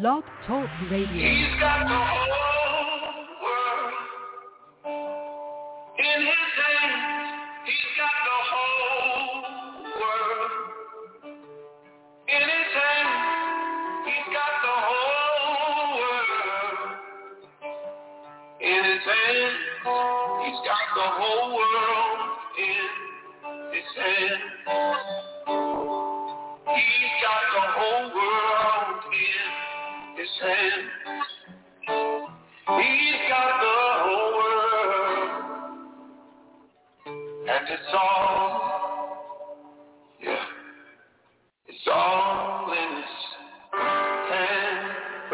Blog Talk Radio. He's got the whole world in his hands. He's got the whole world in his hands. He's got the whole world in his hands. He's got the whole world in his hands.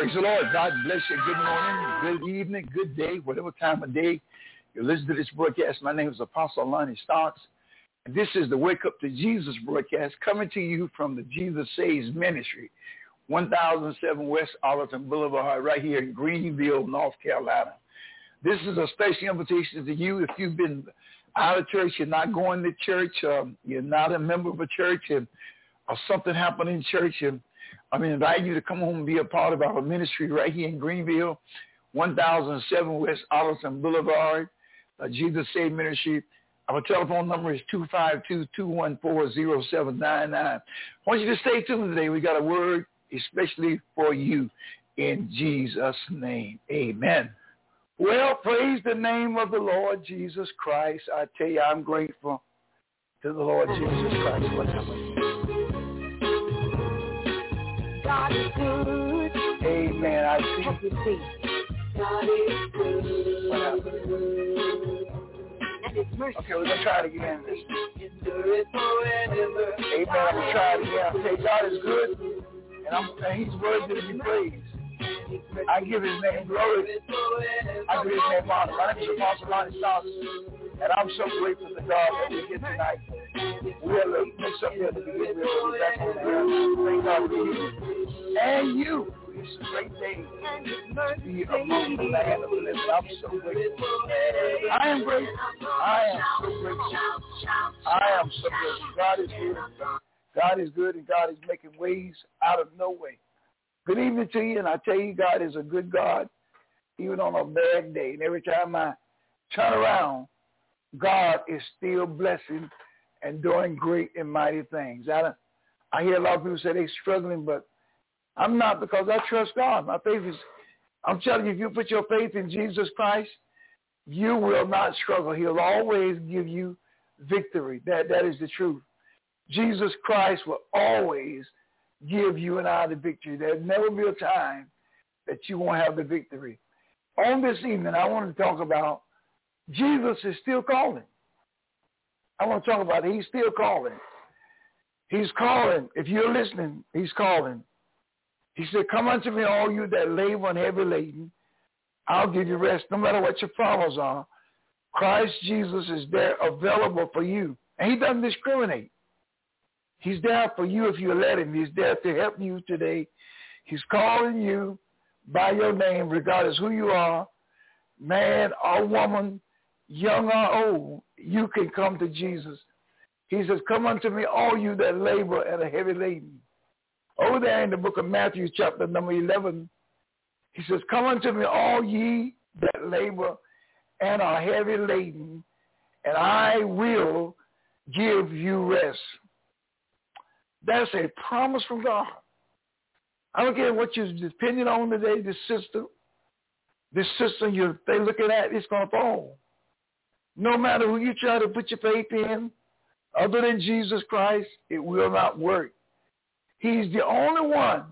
Praise the Lord. God bless you. Good morning, good evening, good day, whatever time of day you listen to this broadcast. My name is Apostle Lonnie. And this is the Wake Up to Jesus broadcast coming to you from the Jesus Saves Ministry, 1007 West Arlington Boulevard, right here in Greenville, North Carolina. This is a special invitation to you if you've been out of church, you're not going to church, um, you're not a member of a church, and or something happened in church, and I mean, invite you to come home and be a part of our ministry right here in Greenville, 1007 West Arlington Boulevard, uh, Jesus Save Ministry. Our telephone number is 252-214-0799. I want you to stay tuned today. We got a word especially for you in Jesus' name. Amen. Well, praise the name of the Lord Jesus Christ. I tell you, I'm grateful to the Lord Jesus Christ. Good. Amen. I see. You see. God is What happened? good. And his mercy Okay, we're going to try it again. Amen. I'm going to try it again. I say God is good, and, I'm, and he's worthy to be praised. I give his name glory. I give his name honor. My name is Apostle Lonnie Stocks, and I'm so grateful to God that we're here tonight. We'll uh, make something at the beginning. We'll be back on the ground. Thank God for you. And you. It's a great day to be among the land of the living. I'm so grateful. I am grateful. I am so grateful. I am so grateful. God is good. God is good, and God is making ways out of no way. Good evening to you, and I tell you, God is a good God, even on a bad day. And every time I turn around, God is still blessing and doing great and mighty things. I, I hear a lot of people say they're struggling, but I'm not because I trust God. My faith is, I'm telling you, if you put your faith in Jesus Christ, you will not struggle. He'll always give you victory. That That is the truth. Jesus Christ will always give you and I the victory. There'll never be a time that you won't have the victory. On this evening, I want to talk about Jesus is still calling. I want to talk about it. He's still calling. He's calling. If you're listening, he's calling. He said, come unto me, all you that labor and heavy laden. I'll give you rest, no matter what your problems are. Christ Jesus is there available for you. And he doesn't discriminate. He's there for you if you let him. He's there to help you today. He's calling you by your name, regardless who you are, man or woman, young or old. You can come to Jesus. He says, come unto me, all you that labor and are heavy laden. Over there in the book of Matthew, chapter number 11, he says, come unto me, all ye that labor and are heavy laden, and I will give you rest. That's a promise from God. I don't care what you're depending on today, this system, this system you're they looking at, it's going to fall. No matter who you try to put your faith in, other than Jesus Christ, it will not work. He's the only one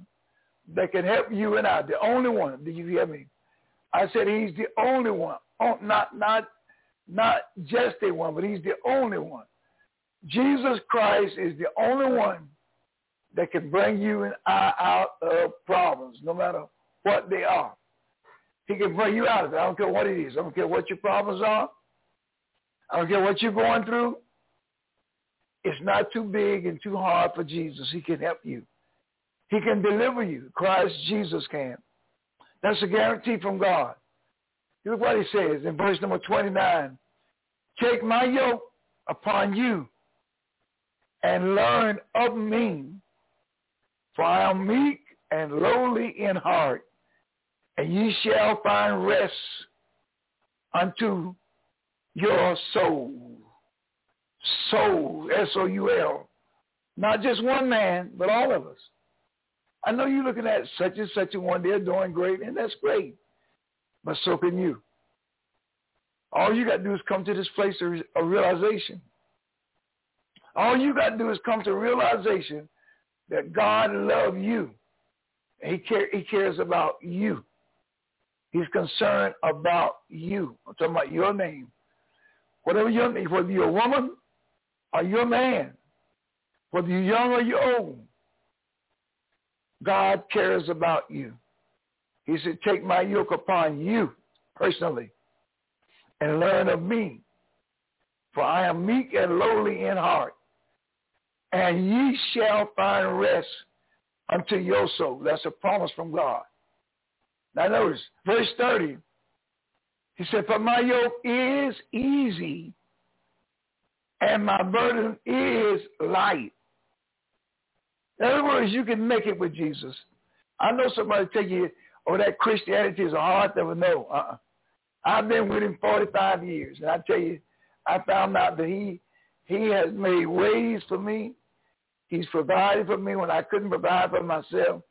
that can help you and I. The only one. Did you hear me? I said he's the only one. Oh, not not not just a one, but he's the only one. Jesus Christ is the only one that can bring you and I out of problems, no matter what they are. He can bring you out of it. I don't care what it is. I don't care what your problems are. I don't care what you're going through. It's not too big and too hard for Jesus. He can help you. He can deliver you. Christ Jesus can. That's a guarantee from God. Look what he says in verse number 29. Take my yoke upon you and learn of me, for I am meek and lowly in heart, and ye shall find rest unto your soul. Soul, S-O-U-L. Not just one man, but all of us. I know you're looking at such and such a one. They're doing great, and that's great. But so can you. All you got to do is come to this place of realization. All you got to do is come to realization that God loves you. He, care, he cares about you. He's concerned about you. I'm talking about your name. Whatever your name, whether you're a woman or you're a man, whether you're young or you're old, God cares about you. He said, take my yoke upon you personally and learn of me. For I am meek and lowly in heart, and ye shall find rest unto your soul. That's a promise from God. Now notice, verse 30, he said, for my yoke is easy and my burden is light. In other words, you can make it with Jesus. I know somebody tell you, oh, that Christianity is a hard thing. No, uh-uh. I've been with him 45 years, and I tell you, I found out that he he has made ways for me. He's provided for me when I couldn't provide for myself.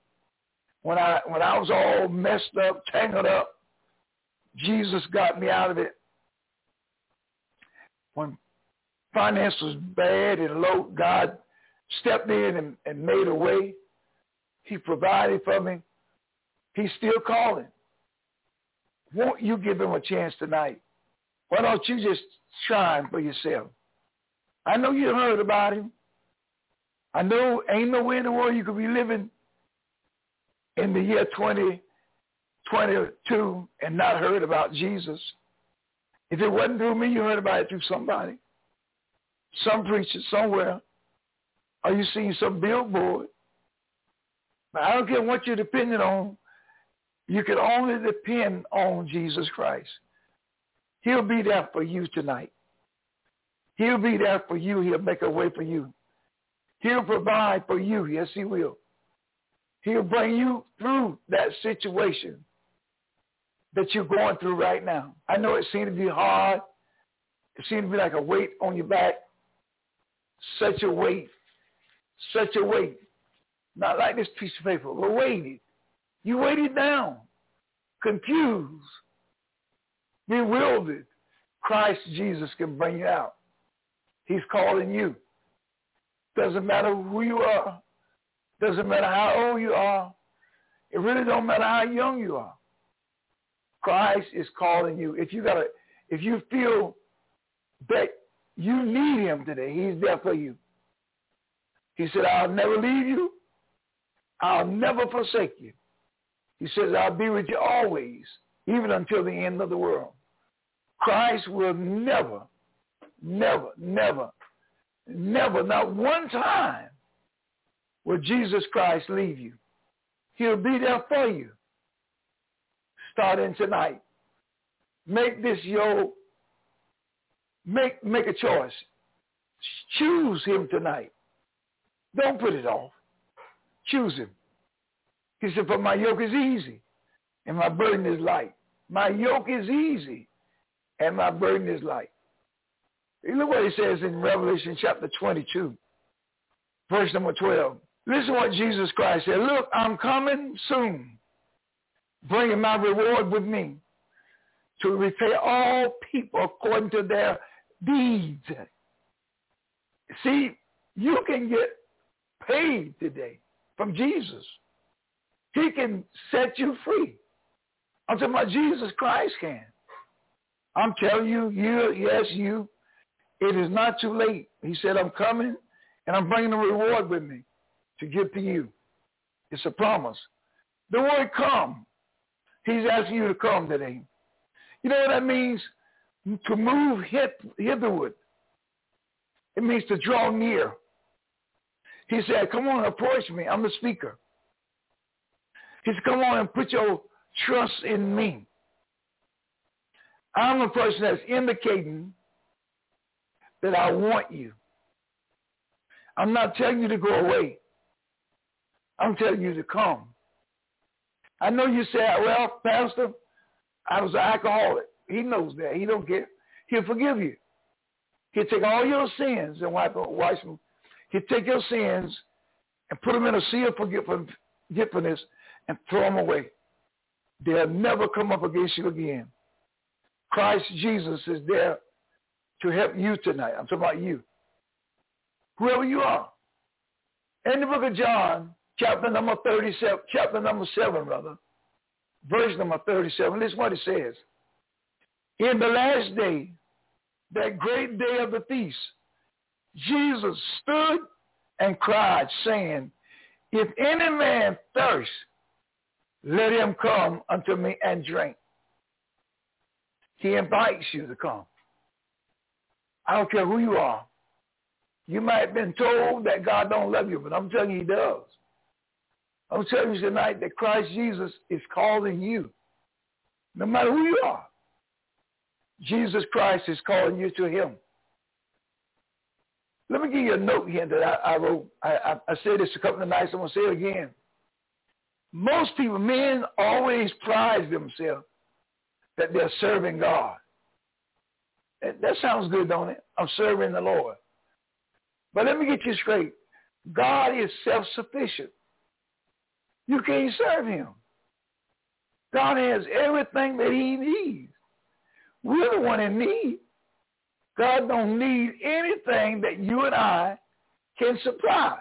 When I when I was all messed up, tangled up, Jesus got me out of it. When finance was bad and low, God stepped in and, and made a way. He provided for me. He's still calling. Won't you give him a chance tonight? Why don't you just try for yourself? I know you heard about him. I know ain't no way in the world you could be living in the year 2022 and not heard about Jesus. If it wasn't through me, you heard about it through somebody. Some preacher somewhere. Are you seeing some billboard? I don't care what you're depending on. You can only depend on Jesus Christ. He'll be there for you tonight. He'll be there for you. He'll make a way for you. He'll provide for you. Yes, he will. He'll bring you through that situation that you're going through right now. I know it seems to be hard. It seems to be like a weight on your back. Such a weight. Such a weight. Not like this piece of paper, but weighted. You weighted down, confused, bewildered. Christ Jesus can bring you out. He's calling you. Doesn't matter who you are. Doesn't matter how old you are. It really don't matter how young you are. Christ is calling you. If you got a, if you feel that you need him today, he's there for you. He said, I'll never leave you. I'll never forsake you. He says, I'll be with you always, even until the end of the world. Christ will never, never, never, never, not one time will Jesus Christ leave you. He'll be there for you. Starting tonight. Make this your, make, make a choice. Choose him tonight. Don't put it off. Choose him. He said, for my yoke is easy and my burden is light. My yoke is easy and my burden is light. Look what he says in Revelation chapter 22, verse number 12. Listen what Jesus Christ said. Look, I'm coming soon, bringing my reward with me to repay all people according to their deeds. See, you can get paid today from Jesus. He can set you free. I'm talking about Jesus Christ can. I'm telling you, you, yes, you, it is not too late. He said, I'm coming and I'm bringing the reward with me. to give to you. It's a promise. The word come, he's asking you to come today. You know what that means? To move hitherward. It means to draw near. He said, come on, approach me. I'm the speaker. He said, come on and put your trust in me. I'm the person that's indicating that I want you. I'm not telling you to go away. I'm telling you to come. I know you say, well, Pastor, I was an alcoholic. He knows that. He don't care. He'll forgive you. He'll take all your sins and wipe, wipe them. He'll take your sins and put them in a sea of forgiveness and throw them away. They'll never come up against you again. Christ Jesus is there to help you tonight. I'm talking about you. Whoever you are. In the book of John, chapter number 37, chapter number 7, rather, verse number 37, this is what it says. In the last day, that great day of the feast, Jesus stood and cried, saying, If any man thirst, let him come unto me and drink. He invites you to come. I don't care who you are. You might have been told that God don't love you, but I'm telling you he does. I'm telling you tonight that Christ Jesus is calling you. No matter who you are. Jesus Christ is calling you to him. Let me give you a note here that I, I wrote. I, I, I said this a couple of nights. I'm going to say it again. Most people, men always pride themselves that they're serving God. That, that sounds good, don't it? I'm serving the Lord. But let me get you straight. God is self-sufficient. You can't serve him. God has everything that he needs. We're the one in need. God don't need anything that you and I can supply.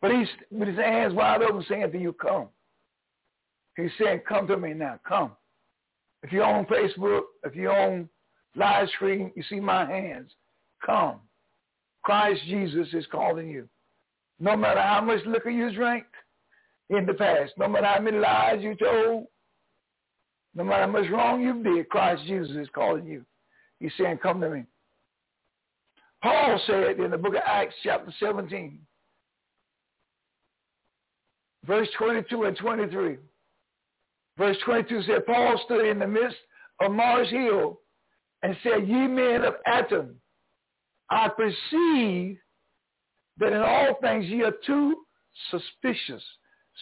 But he's with his hands wide open saying to you, come. He's saying, come to me now, come. If you're on Facebook, if you're on live stream, you see my hands. Come. Christ Jesus is calling you. No matter how much liquor you drank in the past, no matter how many lies you told, no matter how much wrong you did, Christ Jesus is calling you. He's saying, come to me. Paul said in the book of Acts chapter 17, verse 22 and 23. Verse 22 said, Paul stood in the midst of Mars Hill and said, Ye men of Athens, I perceive that in all things ye are too suspicious,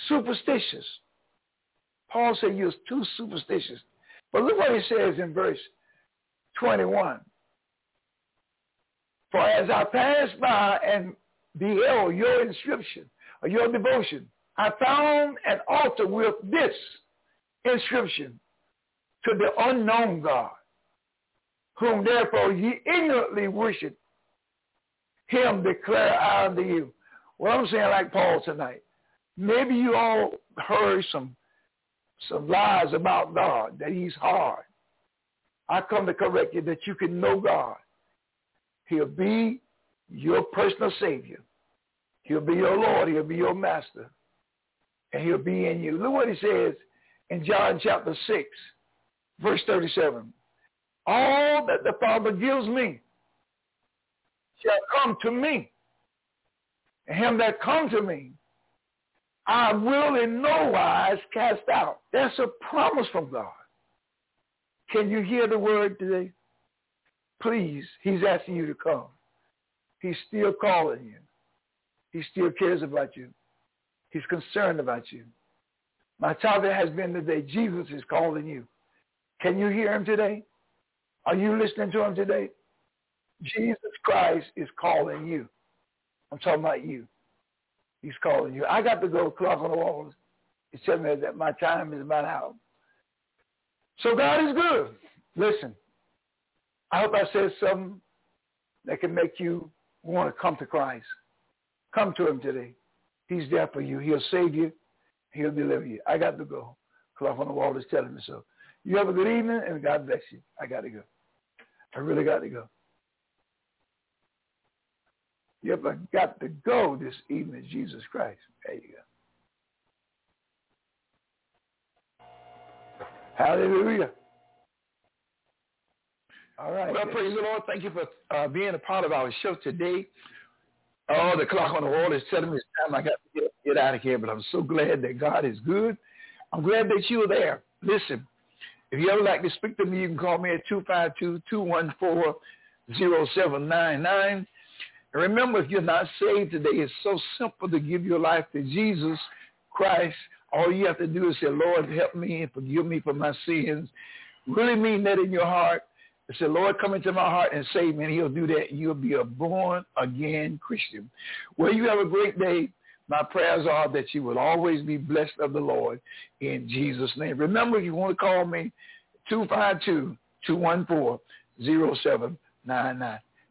superstitious. Paul said you're too superstitious. But look what he says in verse 21. For as I passed by and beheld your inscription or your devotion, I found an altar with this inscription to the unknown God, whom therefore ye ignorantly worship him declare I unto you. Well, I'm saying like Paul tonight. Maybe you all heard some some lies about God, that he's hard. I come to correct you that you can know God. He'll be your personal Savior. He'll be your Lord. He'll be your Master. And he'll be in you. Look what he says in John chapter 6, verse 37. All that the Father gives me shall come to me. And him that come to me, I will in no wise cast out. That's a promise from God. Can you hear the word today? Please, he's asking you to come. He's still calling you. He still cares about you. He's concerned about you. My topic has been today, Jesus is calling you. Can you hear him today? Are you listening to him today? Jesus Christ is calling you. I'm talking about you. He's calling you. I got to go clock on the walls. He's telling me that my time is about out. So God is good. Listen, I hope I said something that can make you want to come to Christ. Come to him today. He's there for you. He'll save you. He'll deliver you. I got to go. Clock on the wall is telling me so. You have a good evening, and God bless you. I got to go. I really got to go. You've got to go this evening, Jesus Christ. There you go. Hallelujah. All right. Well, praise the Lord. Thank you for uh, being a part of our show today. Oh, the clock on the wall is telling me it's time I got to get, get out of here, but I'm so glad that God is good. I'm glad that you're there. Listen, if you ever like to speak to me, you can call me at 252-214-0799. And remember, if you're not saved today, it's so simple to give your life to Jesus Christ. All you have to do is say, Lord, help me and forgive me for my sins. Really mean that in your heart. Say, Lord, come into my heart and save me. And he'll do that. You'll be a born-again Christian. Well, you have a great day. My prayers are that you will always be blessed of the Lord in Jesus' name. Remember, if you want to call me, 252-214-0799.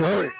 Sorry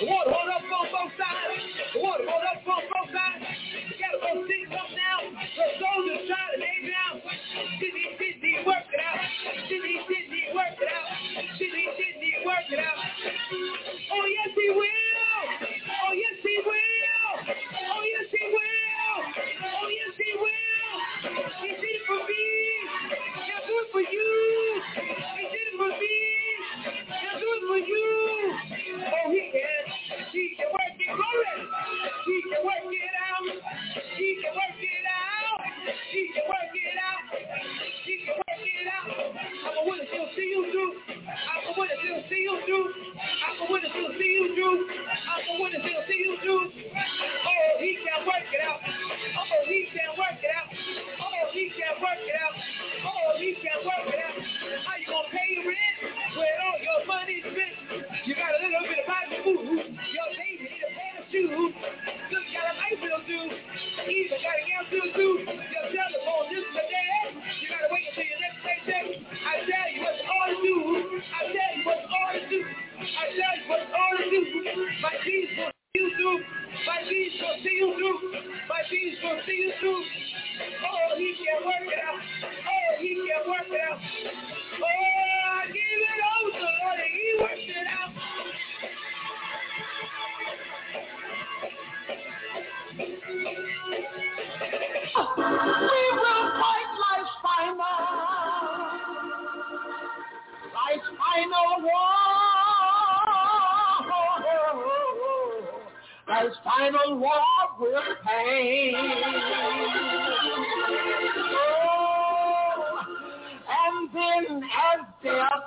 What? I'm a witness. See you through. Oh, he can work it out. We will fight life's final, life's final war, life's final war with pain. Oh, and then as death,